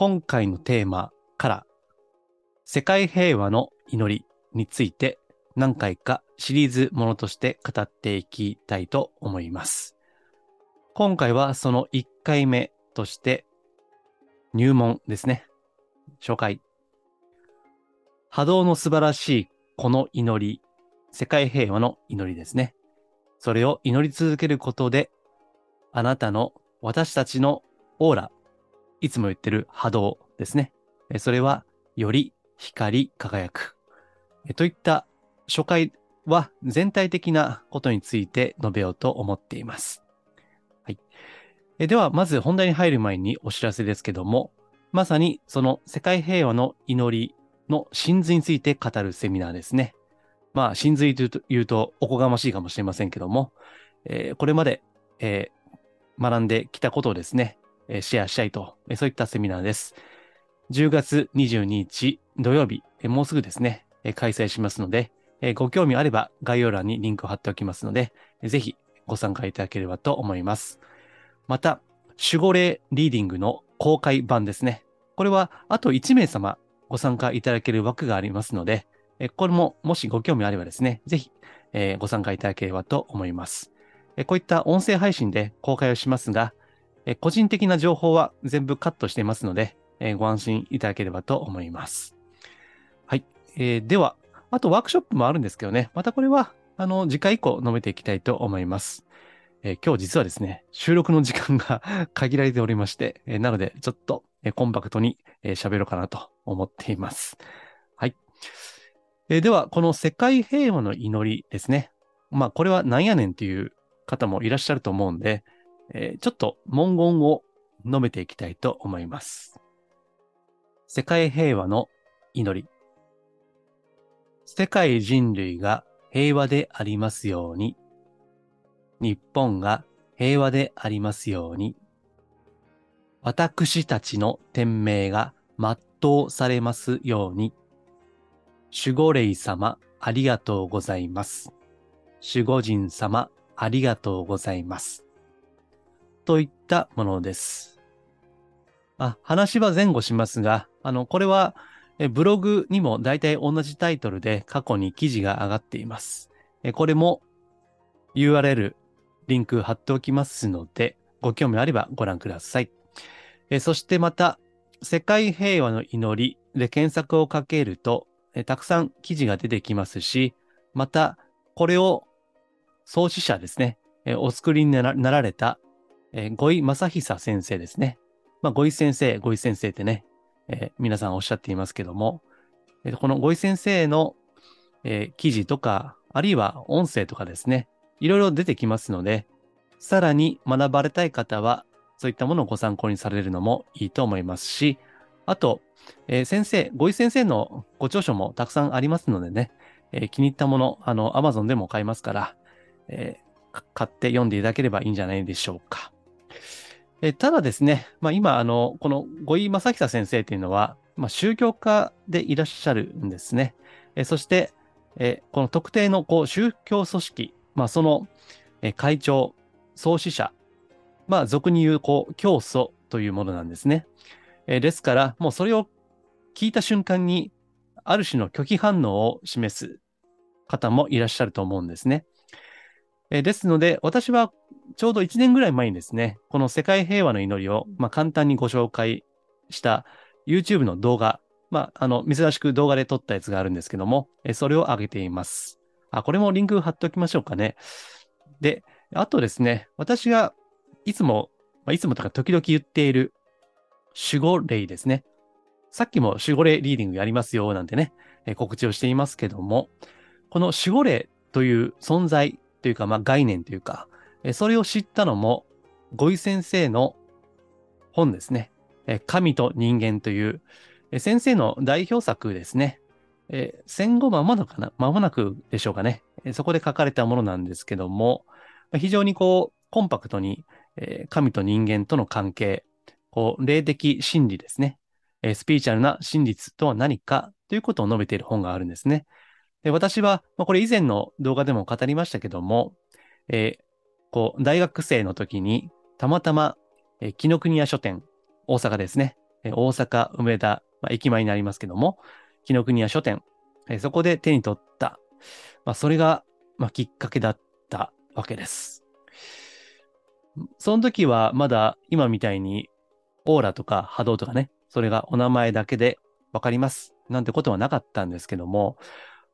今回のテーマから世界平和の祈りについて何回かシリーズものとして語っていきたいと思います。今回はその1回目として入門ですね。紹介。波動の素晴らしいこの祈り、世界平和の祈りですね。それを祈り続けることで、あなたの私たちのオーラ、いつも言ってる波動ですね。それはより光り輝く。といった初回は全体的なことについて述べようと思っています。はい。では、まず本題に入る前にお知らせですけども、まさにその世界平和の祈りの真髄について語るセミナーですね。まあ、真髄というとおこがましいかもしれませんけども、えこれまで、え学んできたことをですね、えシェアしたいと、えそういったセミナーです。10月22日土曜日、えもうすぐですね、え開催しますので、えご興味あれば概要欄にリンクを貼っておきますので、えぜひご参加いただければと思います。また、守護霊リーディングの公開版ですね。これはあと1名様ご参加いただける枠がありますので、えこれももしご興味あればですね、ぜひ、えご参加いただければと思います。えこういった音声配信で公開をしますが、え個人的な情報は全部カットしていますので、えご安心いただければと思います。はい。えーでは、あとワークショップもあるんですけどね、またこれは、あの、次回以降述べていきたいと思います。えー今日実はですね、収録の時間が 限られておりまして、えーなので、ちょっと、えコンパクトにえー喋ろうかなと思っています。はい。えーでは、この世界平和の祈りですね。まあ、これは何やねんっていう方もいらっしゃると思うんで、えーちょっと文言を述べていきたいと思います。世界平和の祈り。世界人類が平和でありますように。日本が平和でありますように。私たちの天命が全うされますように。守護霊様、ありがとうございます。守護神様、ありがとうございます。といったものです。あ、話は前後しますが、あの、これは、ブログにも大体同じタイトルで過去に記事が上がっています。これも URL、リンク貼っておきますので、ご興味あればご覧ください。そしてまた、世界平和の祈りで検索をかけると、たくさん記事が出てきますし、また、これを創始者ですね、お作りになられた、え五井正久先生ですね。まあ、五井先生、五井先生ってね、えー皆さんおっしゃっていますけども、えーこの五井先生の、えー記事とか、あるいは音声とかですね、いろいろ出てきますので、さらに学ばれたい方は、そういったものをご参考にされるのもいいと思いますし、あと、えー先生、五井先生のご著書もたくさんありますのでね、えー気に入ったもの、あの、Amazon でも買えますから、えー買って読んでいただければいいんじゃないでしょうか。えただですね、まあ今、あの、この五井正久先生というのは、まあ宗教家でいらっしゃるんですね。えそして、えこの特定のこう宗教組織、まあその、え会長、創始者、まあ俗に言う、こう、教祖というものなんですね。えですから、もうそれを聞いた瞬間に、ある種の拒否反応を示す方もいらっしゃると思うんですね。えですので、私はちょうど1年ぐらい前にですね、この世界平和の祈りを、まあ、簡単にご紹介した YouTube の動画、まあ、あの、珍しく動画で撮ったやつがあるんですけども、えーそれを上げています。あ、これもリンク貼っておきましょうかね。で、あとですね、私がいつも、まあ、いつもとか時々言っている守護霊ですね。さっきも守護霊リーディングやりますよ、なんてね、えー告知をしていますけども、この守護霊という存在というか、まあ、概念というか、えーそれを知ったのも、五井先生の本ですね。神と人間という、先生の代表作ですね。戦後間もなくかな、間もなくでしょうかね、そこで書かれたものなんですけども、非常にこう、コンパクトに、神と人間との関係、こう、霊的真理ですね。スピーチャルな真実とは何かということを述べている本があるんですね。で私は、まあ、これ以前の動画でも語りましたけども、えー、こう、大学生の時に、たまたま、え、紀ノ国屋書店、大阪ですね。え、大阪梅田、まあ、駅前になりますけども、紀ノ国屋書店、え、そこで手に取った、まあ、それが、まあ、きっかけだったわけです。その時はまだ今みたいにオーラとか波動とかね、それがお名前だけでわかります。なんてことはなかったんですけども、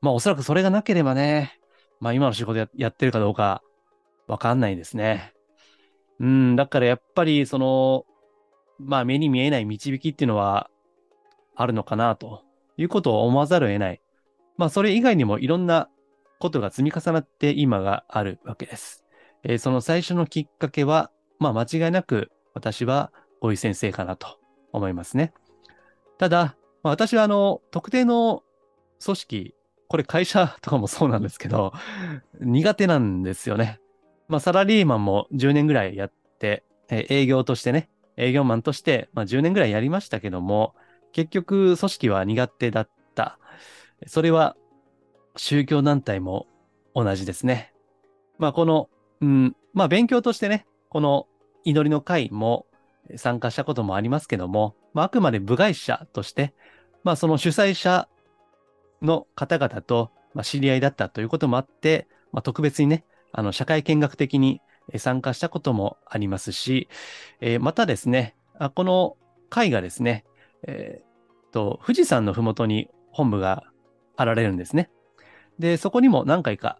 まあおそらくそれがなければね、まあ今の仕事ややってるかどうかわかんないですね。うん、だからやっぱりその、まあ目に見えない導きっていうのはあるのかなということを思わざるを得ない。まあそれ以外にもいろんなことが積み重なって今があるわけです。えー、その最初のきっかけは、まあ間違いなく私は大井先生かなと思いますね。ただ、まあ、私はあの、特定の組織、これ会社とかもそうなんですけど、苦手なんですよね。まあ、サラリーマンも10年ぐらいやって、え営業としてね、営業マンとして、まあ、10年ぐらいやりましたけども、結局組織は苦手だった。それは宗教団体も同じですね。まあ、この、うん、まあ、勉強としてね、この祈りの会も参加したこともありますけども、まあ、あくまで部外者として、まあ、その主催者の方々と、知り合いだったということもあって、まあ、特別にね、あの、社会見学的に参加したこともありますし、えー、またですね、あこの会がですね、えー、と、富士山のふもとに本部があられるんですね。で、そこにも何回か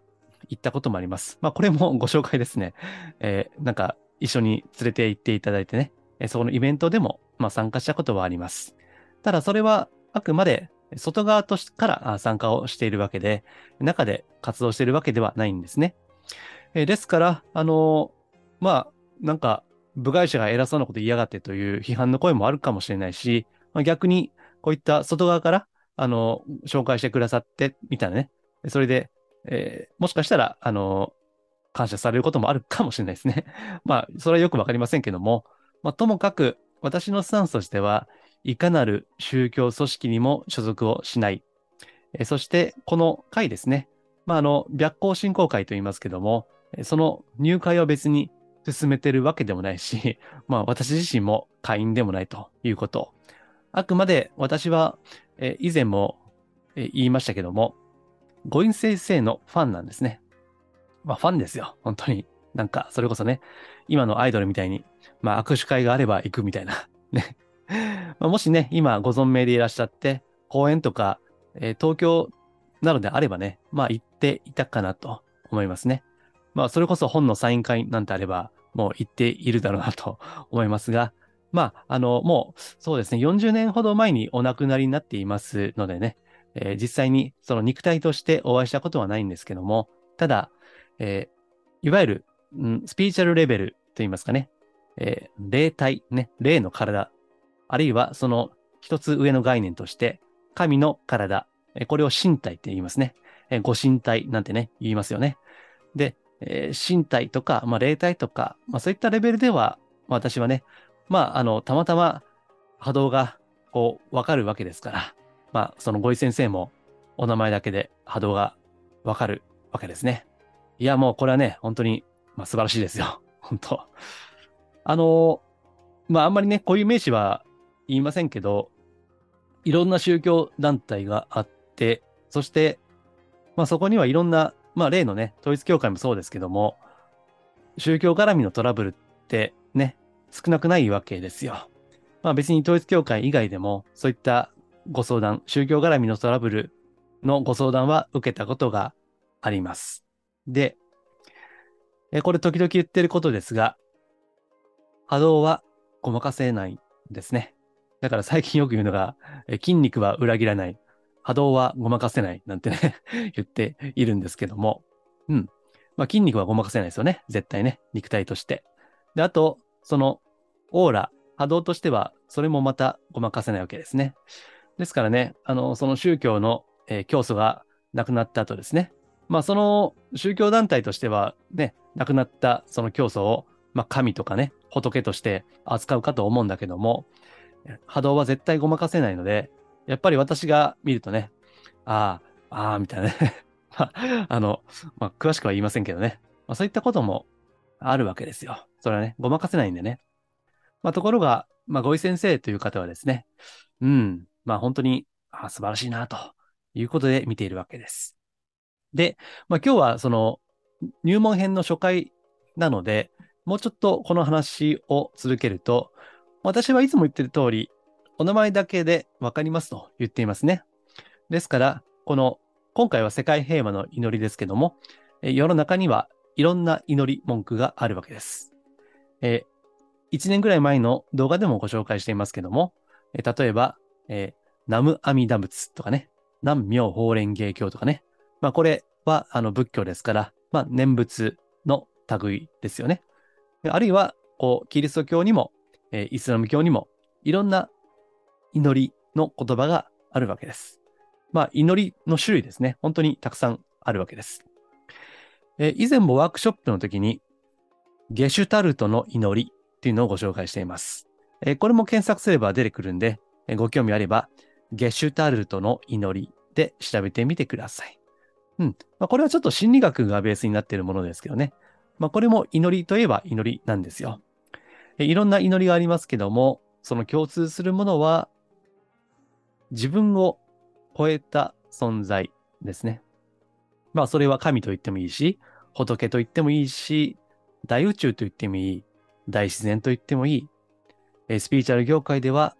行ったこともあります。まあ、これもご紹介ですね。えー、なんか、一緒に連れて行っていただいてね、えそこのイベントでも、まあ、参加したことはあります。ただ、それはあくまで外側としから参加をしているわけで、中で活動しているわけではないんですね。えですから、あのまあ、なんか、部外者が偉そうなこと言いやがってという批判の声もあるかもしれないし、まあ、逆に、こういった外側から、あの、紹介してくださって、みたいなね。それで、えー、もしかしたら、あの、感謝されることもあるかもしれないですね。まあ、それはよくわかりませんけども、まあ、ともかく、私のスタンスとしては、いかなる宗教組織にも所属をしない。えそして、この会ですね。まあ、あの、白光振興会と言いますけども、その入会を別に進めてるわけでもないし、まあ、私自身も会員でもないということ。あくまで私は、え以前も、え言いましたけども、ご院先生のファンなんですね。まあ、ファンですよ。本当に。なんか、それこそね、今のアイドルみたいに、まあ、握手会があれば行くみたいな。ね。まあ、もしね、今ご存命でいらっしゃって、公園とか、えー、東京などであればね、まあ行っていたかなと思いますね。まあそれこそ本のサイン会なんてあれば、もう行っているだろうなと思いますが、まあ、あの、もうそうですね、40年ほど前にお亡くなりになっていますのでね、えー、実際にその肉体としてお会いしたことはないんですけども、ただ、えー、いわゆる、うん、スピーチャルレベルと言いますかね、えー、霊体、ね、霊の体、あるいはその一つ上の概念として、神の体、えこれを身体って言いますね。えご身体なんてね、言いますよね。で、えー、身体とか、まあ、霊体とか、まあ、そういったレベルでは、ま私はね、まあ、あの、たまたま波動が、こう、わかるわけですから、まあ、そのごい先生も、お名前だけで波動がわかるわけですね。いや、もうこれはね、本当に、まあ、素晴らしいですよ。本当。あの、まあ、あんまりね、こういう名詞は言いませんけど、いろんな宗教団体があって、そして、まあ、そこにはいろんな、まあ、例のね、統一教会もそうですけども、宗教絡みのトラブルってね、少なくないわけですよ。まあ別に統一教会以外でも、そういったご相談、宗教絡みのトラブルのご相談は受けたことがあります。で、えこれ時々言ってることですが、波動はごまかせないですね。だから最近よく言うのが、筋肉は裏切らない、波動はごまかせないなんてね 言っているんですけども、うん。まあ筋肉はごまかせないですよね。絶対ね。肉体として。で、あと、そのオーラ、波動としては、それもまたごまかせないわけですね。ですからね、あの、その宗教の、えー、教祖が亡くなった後ですね、まあその宗教団体としてはね、亡くなったその教祖を、まあ神とかね、仏として扱うかと思うんだけども、波動は絶対ごまかせないので、やっぱり私が見るとね、ああ、ああ、みたいなね あの、まあ、詳しくは言いませんけどね。まあ、そういったこともあるわけですよ。それはね、ごまかせないんでね。まあ、ところが、まあ、ごい先生という方はですね、うん、まあ、本当に、あ素晴らしいな、ということで見ているわけです。で、まあ、今日はその入門編の初回なので、もうちょっとこの話を続けると、私はいつも言ってる通り、お名前だけでわかりますと言っていますね。ですから、この、今回は世界平和の祈りですけども、世の中にはいろんな祈り文句があるわけです。えー、1年ぐらい前の動画でもご紹介していますけども、えー、例えば、えー、ナムアミダ仏とかね、南妙法蓮華経とかね、まあこれはあの仏教ですから、まあ念仏の類ですよね。あるいは、こう、キリスト教にも、えー、イスラム教にも、いろんな祈りの言葉があるわけです。まあ、祈りの種類ですね。本当にたくさんあるわけです。え、以前もワークショップの時に、ゲシュタルトの祈りっていうのをご紹介しています。え、これも検索すれば出てくるんで、え、ご興味あれば、ゲシュタルトの祈りで調べてみてください。うん。まあ、これはちょっと心理学がベースになっているものですけどね。まあ、これも祈りといえば祈りなんですよ。いろんな祈りがありますけども、その共通するものは、自分を超えた存在ですね。まあ、それは神と言ってもいいし、仏と言ってもいいし、大宇宙と言ってもいい、大自然と言ってもいい、スピリチュアル業界では、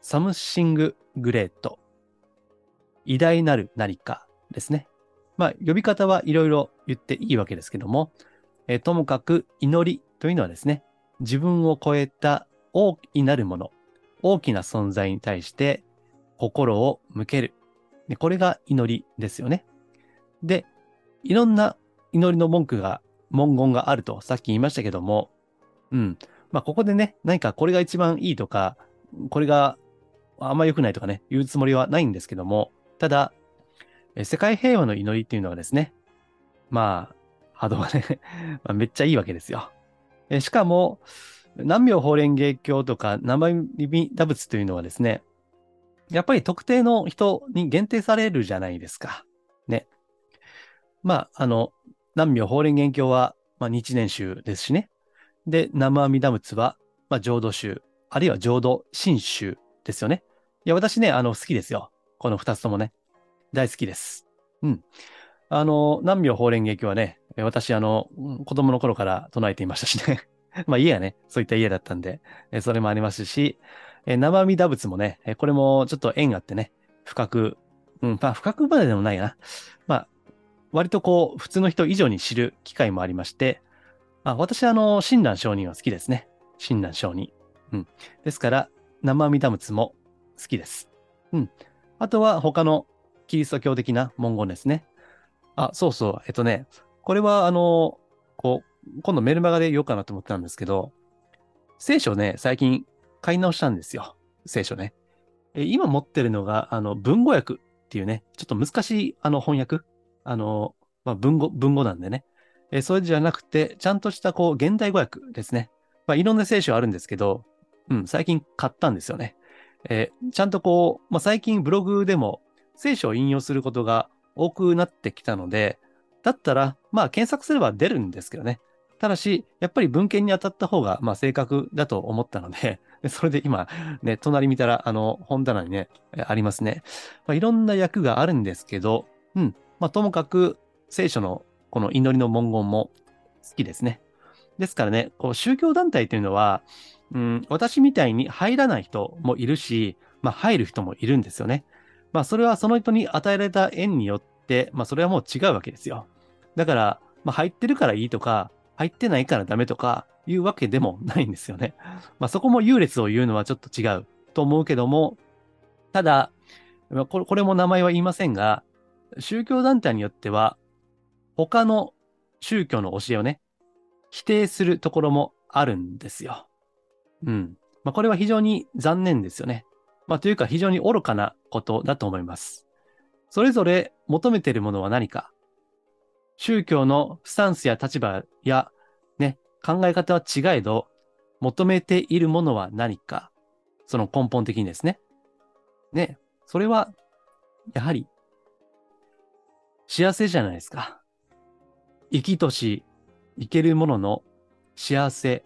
サムシンググレート、偉大なる何かですね。まあ、呼び方はいろいろ言っていいわけですけども、えともかく祈りというのはですね、自分を超えた大いなるもの、大きな存在に対して心を向ける。でこれが祈りですよね。で、いろんな祈りの文句が、文言があるとさっき言いましたけども、うん。まあ、ここでね、何かこれが一番いいとか、これがあんま良くないとかね、言うつもりはないんですけども、ただ、世界平和の祈りっていうのはですね、まあ、波動がね、めっちゃいいわけですよ。えしかも、南明法蓮華経とか生身打仏というのはですね、やっぱり特定の人に限定されるじゃないですか。ね。まあ、あの、南明法蓮華経は、まあ、日蓮宗ですしね。で、生阿弥陀仏は、まあ、浄土宗、あるいは浄土真宗ですよね。いや、私ね、あの、好きですよ。この二つともね。大好きです。うん。あの、南明法蓮華経はね、私、あの、子供の頃から唱えていましたしね。まあ家はね、そういった家だったんで、それもありますし、え生阿弥陀仏もね、えこれもちょっと縁があってね、深く、うん、まあ深くまででもないな。まあ、割とこう、普通の人以上に知る機会もありまして、あ私はあの、親鸞上人は好きですね。親鸞上人。うん。ですから、生阿弥陀仏も好きです。うん。あとは他のキリスト教的な文言ですね。あ、そうそう。えっとね、これはあの、こう、今度メルマガで言おうかなと思ったんですけど、聖書ね、最近買い直したんですよ。聖書ね。え今持ってるのが、あの、文語訳っていうね、ちょっと難しい、あの、翻訳。あの、まあ、文語、文語なんでね。えそれじゃなくて、ちゃんとした、こう、現代語訳ですね。まあ、いろんな聖書あるんですけど、うん、最近買ったんですよね。え、ちゃんとこう、まあ、最近ブログでも聖書を引用することが多くなってきたので、だったら、まあ検索すれば出るんですけどね。ただし、やっぱり文献に当たった方が、まあ正確だと思ったの で、それで今、ね、隣見たら、あの、本棚にね、ありますね。まあ、いろんな役があるんですけど、うん。まあ、ともかく、聖書のこの祈りの文言も好きですね。ですからね、こう宗教団体というのは、うん、私みたいに入らない人もいるし、まあ、入る人もいるんですよね。まあ、それはその人に与えられた縁によって、まあ、それはもう違うわけですよ。だから、まあ、入ってるからいいとか、入ってないからダメとかいうわけでも ないんですよね。まあ、そこも優劣を言うのはちょっと違うと思うけども、ただ、これこれも名前は言いませんが、宗教団体によっては、他の宗教の教えをね、否定するところもあるんですよ。うん。まあ、これは非常に残念ですよね。まあ、というか非常に愚かなことだと思います。それぞれ求めているものは何か宗教のスタンスや立場やね、考え方は違えど、求めているものは何かその根本的にですね。ね、それは、やはり、幸せじゃないですか。生きとし、生けるものの幸せ。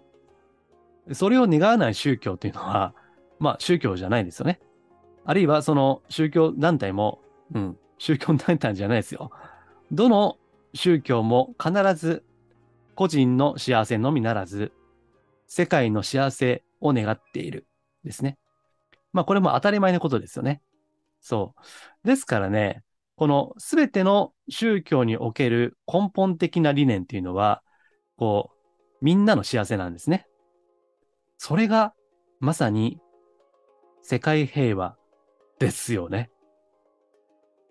それを願わない宗教というのは、まあ宗教じゃないですよね。あるいはその宗教団体も、うん、宗教団体じゃないですよ。どの宗教も必ず個人の幸せのみならず、世界の幸せを願っている。ですね。まあこれも当たり前のことですよね。そう。ですからね、このすべての宗教における根本的な理念っていうのは、こう、みんなの幸せなんですね。それがまさに世界平和ですよね。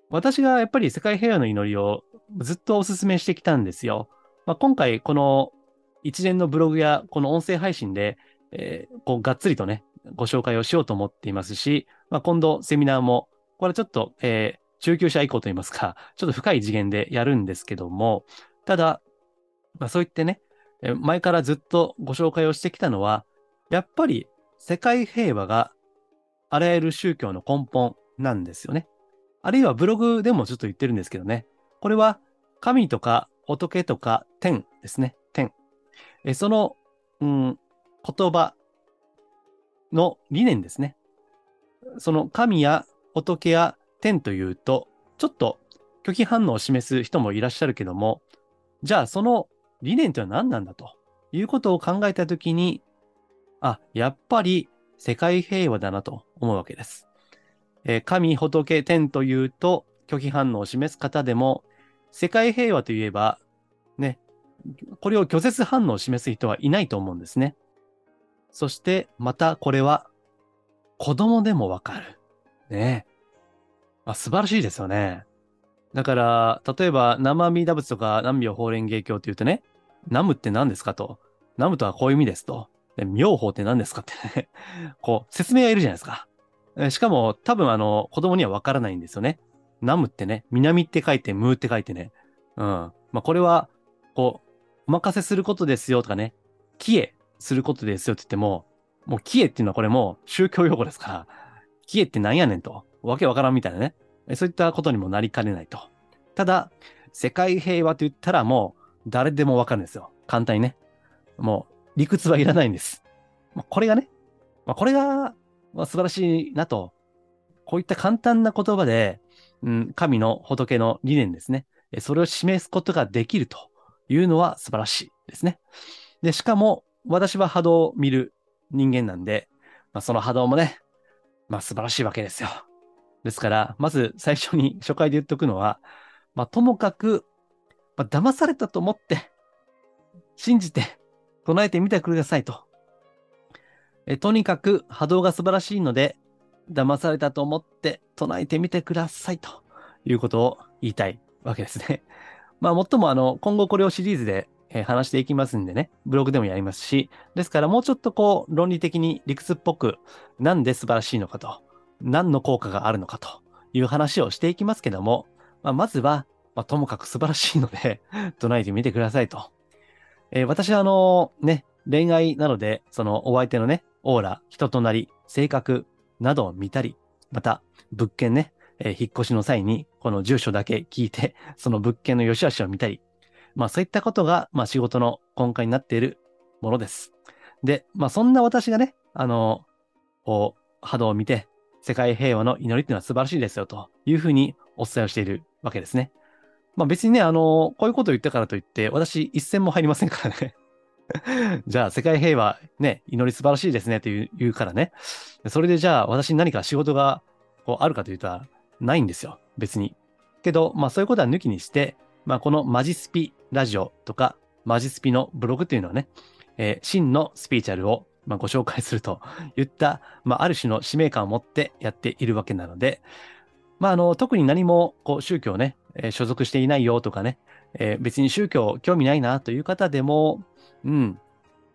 私がやっぱり世界平和の祈りをずっとお勧めしてきたんですよ。まあ、今回この一連のブログやこの音声配信で、えー、こうがっつりとね、ご紹介をしようと思っていますし、まあ、今度セミナーも、これちょっと、えー、中級者以降といいますか、ちょっと深い次元でやるんですけども、ただ、まあ、そう言ってね、前からずっとご紹介をしてきたのは、やっぱり世界平和があらゆる宗教の根本なんですよね。あるいはブログでもちょっと言ってるんですけどね。これは神とか仏とか天ですね。天。えその、うん、言葉の理念ですね。その神や仏や天というと、ちょっと拒否反応を示す人もいらっしゃるけども、じゃあその理念というのは何なんだということを考えたときに、あ、やっぱり世界平和だなと思うわけです。えー、神、仏、天というと拒否反応を示す方でも、世界平和といえば、ね、これを拒絶反応を示す人はいないと思うんですね。そしてまたこれは子供でもわかる。ねあ。素晴らしいですよね。だから、例えば、生阿弥陀仏とか南明法蓮華経って言うとね、南無って何ですか？と。南無とはこういう意味ですと。で妙法って何ですか？ってねこう、説明がいるじゃないですか。しかも、多分あの、子供にはわからないんですよね。南無ってね、南って書いて、ムーって書いてね。うん。まあ、これは、こう、お任せすることですよとかね、キエすることですよって言っても、もうキエっていうのはこれも宗教用語ですから、キエってなんやねんと、わけわからんみたいなね。そういったことにもなりかねないと。ただ、世界平和と言ったらもう誰でもわかるんですよ。簡単にね。もう理屈はいらないんです。まあ、これがね、まあ、これが、まあ、素晴らしいなと。こういった簡単な言葉で、うん、神の仏の理念ですね。それを示すことができるというのは素晴らしいですね。で、しかも、私は波動を見る人間なんで、まあ、その波動もね、まあ素晴らしいわけですよ。ですから、まず最初に初回で言っとくのは、まあともかく、まあ、騙されたと思って、信じて唱えてみてくださいと。えとにかく波動が素晴らしいので、騙されたと思って唱えてみてくださいということを言いたいわけですね。まあ、もっともあの、今後これをシリーズでえー、話していきますんでね、ブログでもやりますし、ですからもうちょっとこう論理的に理屈っぽく、なんで素晴らしいのかと、何の効果があるのかという話をしていきますけども、まあ、まずは、まあ、ともかく素晴らしいので 唱えてみてくださいと。えー、私はあのね、恋愛なので、そのお相手のね、オーラ、人となり、性格などを見たり、また物件ね、えー、引っ越しの際にこの住所だけ聞いて、その物件の良し悪しを見たり、まあそういったことが、まあ仕事の根幹になっているものです。で、まあそんな私がね、あの、こう、波動を見て、世界平和の祈りっていうのは素晴らしいですよというふうにお伝えをしているわけですね。まあ別にね、あの、こういうことを言ったからといって、私一銭も入りませんからね。じゃあ世界平和ね、祈り素晴らしいですねと言うからね。それでじゃあ私に何か仕事がこうあるかというとないんですよ。別に。けど、まあそういうことは抜きにして、まあこのマジスピラジオとか、マジスピのブログというのはね、えー、真のスピーチャルを、まあ、ご紹介すると いった、まあ、ある種の使命感を持ってやっているわけなので、まあ、あの、特に何も、こう、宗教ね、えー、所属していないよとかね、えー、別に宗教興味ないなという方でも、うん、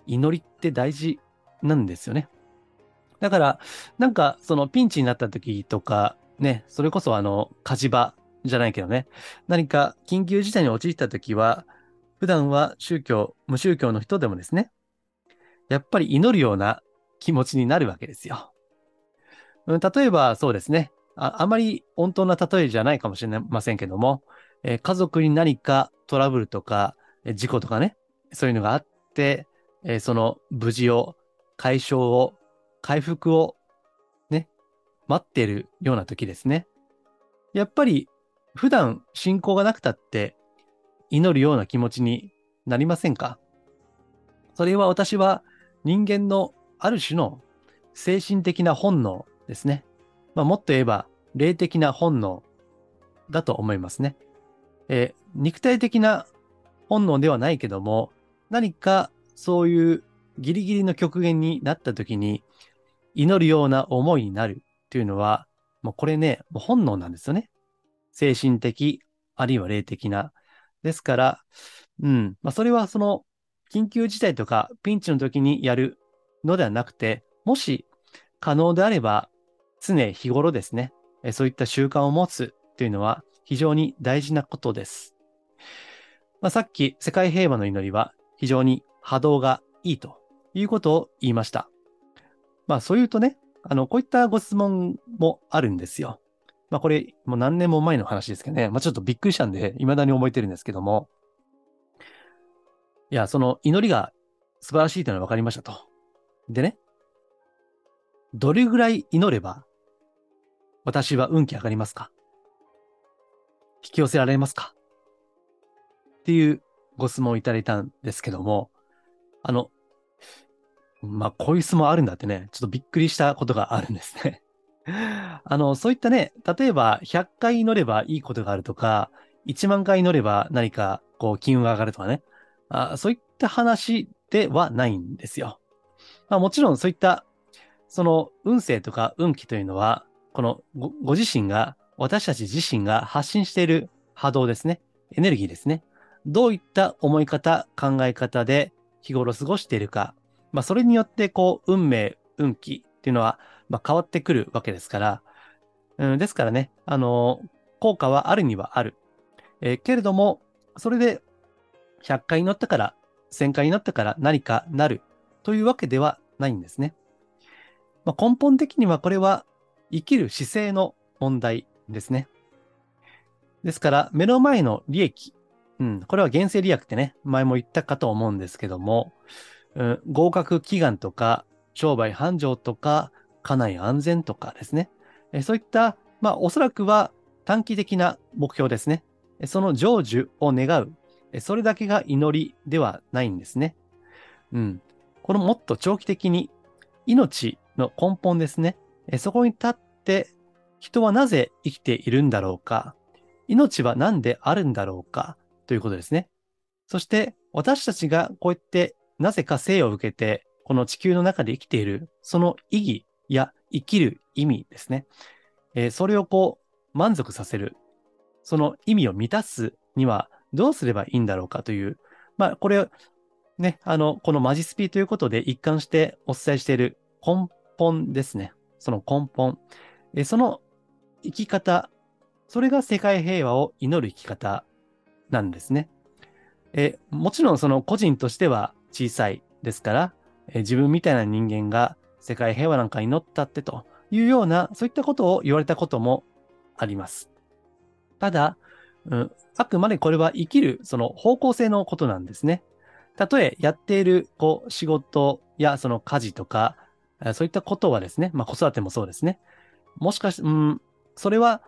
祈りって大事なんですよね。だから、なんか、そのピンチになった時とか、ね、それこそあの、火事場じゃないけどね、何か緊急事態に陥った時は、普段は宗教、無宗教の人でもですね、やっぱり祈るような気持ちになるわけですよ。例えばそうですねあ、あまり温当な例えじゃないかもしれませんけども、えー家族に何かトラブルとか、えー事故とかね、そういうのがあって、えーその無事を、解消を、回復を、ね、待っているような時ですね。やっぱり、普段信仰がなくたって、祈るような気持ちになりませんか？それは私は人間のある種の精神的な本能ですね。まあ、もっと言えば霊的な本能だと思いますね。えー肉体的な本能ではないけども、何かそういうギリギリの極限になった時に祈るような思いになるっていうのは、もうこれね、もう本能なんですよね。精神的、あるいは霊的な。ですから、うん、まあ、それはその緊急事態とかピンチの時にやるのではなくて、もし可能であれば、常日頃ですね、そういった習慣を持つというのは非常に大事なことです。まあ、さっき世界平和の祈りは非常に波動がいいということを言いました。まあそう言うとね、あの、こういったご質問もあるんですよ。まあこれもう何年も前の話ですけどね、まあちょっとびっくりしたんで、未だに覚えてるんですけども、いや、その祈りが素晴らしいというのは分かりましたと。でね、どれぐらい祈れば私は運気上がりますか？引き寄せられますか？っていうご質問いただいたんですけども、あの、まあ、こういう質問あるんだってね、ちょっとびっくりしたことがあるんですね。あの、そういったね、例えば100回祈ればいいことがあるとか、1万回祈れば何かこう金運が上がるとかね、あそういった話ではないんですよ。まあ、もちろんそういったその運勢とか運気というのは、このご自身が、私たち自身が発信している波動ですね。エネルギーですね。どういった思い方、考え方で日頃過ごしているか。まあ、それによって、こう、運命、運気っていうのは、まあ、変わってくるわけですから。うん、ですからね、あの効果はあるにはある。えーけれども、それで100回乗ったから、1000回乗ったから何かなるというわけではないんですね。まあ、根本的にはこれは生きる姿勢の問題ですね。ですから、目の前の利益。うん、これは原生利益ってね、前も言ったかと思うんですけども、うん、合格祈願とか、商売繁盛とか、家内安全とかですね。えそういった、まあ、おそらくは短期的な目標ですね。その成就を願う。それだけが祈りではないんですね。うん。このもっと長期的に命の根本ですね。そこに立って人はなぜ生きているんだろうか。命は何であるんだろうか。ということですね。そして私たちがこうやってなぜか生を受けてこの地球の中で生きているその意義や生きる意味ですね。えーそれをこう満足させる。その意味を満たすにはどうすればいいんだろうかという。まあこれをね、あの、このマジスピということで一貫してお伝えしている根本ですね。その根本。えその生き方、それが世界平和を祈る生き方なんですね。えもちろんその個人としては小さいですから、え自分みたいな人間が世界平和なんか祈ったってというような、そういったことを言われたこともあります。ただ、うん、あくまでこれは生きるその方向性のことなんですね。たとえやっているこう仕事やその家事とか、そういったことはですね、まあ子育てもそうですね。もしかし、うん、それは、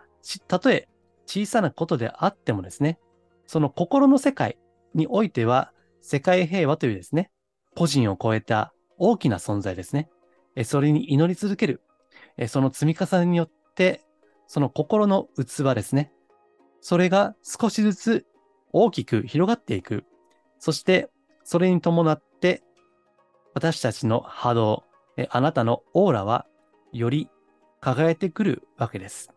たとえ小さなことであってもですね、その心の世界においては、世界平和というですね、個人を超えた大きな存在ですね。それに祈り続ける。その積み重ねによって、その心の器ですね。それが少しずつ大きく広がっていく。そして、それに伴って、私たちの波動、あなたのオーラは、より輝いてくるわけです。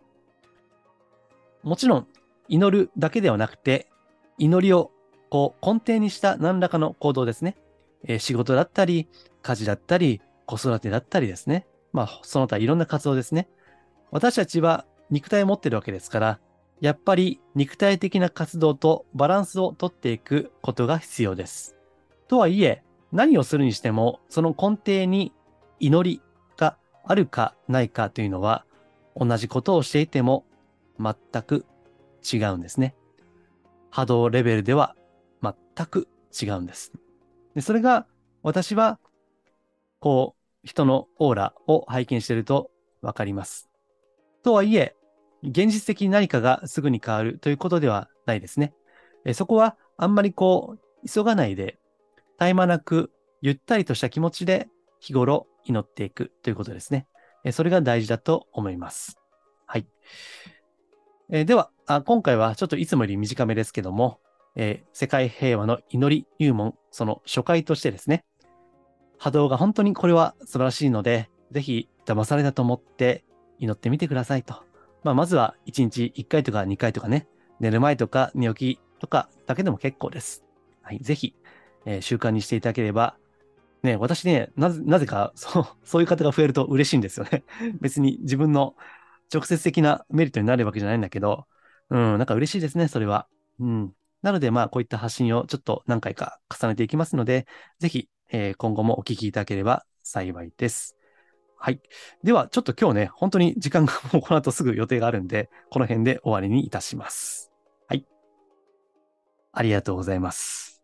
もちろん、祈るだけではなくて、祈りをこう根底にした何らかの行動ですね。えー仕事だったり、家事だったり、子育てだったりですね。まあ、その他いろんな活動ですね。私たちは肉体を持ってるわけですから、やっぱり肉体的な活動とバランスをとっていくことが必要です。とはいえ、何をするにしても、その根底に祈りがあるかないかというのは、同じことをしていても全く違うんですね。波動レベルでは全く違うんです。でそれが私は、こう、人のオーラを拝見しているとわかります。とはいえ、現実的に何かがすぐに変わるということではないですね。えそこはあんまりこう、急がないで、絶え間なくゆったりとした気持ちで日頃祈っていくということですね。えそれが大事だと思います。はい。えではあ、今回はちょっといつもより短めですけども、えー、世界平和の祈り入門、その初回としてですね、波動が本当にこれは素晴らしいので、ぜひ騙されたと思って祈ってみてくださいとまあ、まずは1日1回とか2回とかね、寝る前とか寝起きとかだけでも結構です。はい、ぜひ、えー、習慣にしていただければ、ね、私ね、なぜ、なぜか、そう、そういう方が増えると嬉しいんですよね。別に自分の直接的なメリットになるわけじゃないんだけど、うん、なんか嬉しいですね、それは。うん。なので、まあ、こういった発信をちょっと何回か重ねていきますので、ぜひ、えー、今後もお聞きいただければ幸いです。はい。では、ちょっと今日ね、本当に時間がもうこの後すぐ予定があるんで、この辺で終わりにいたします。はい。ありがとうございます。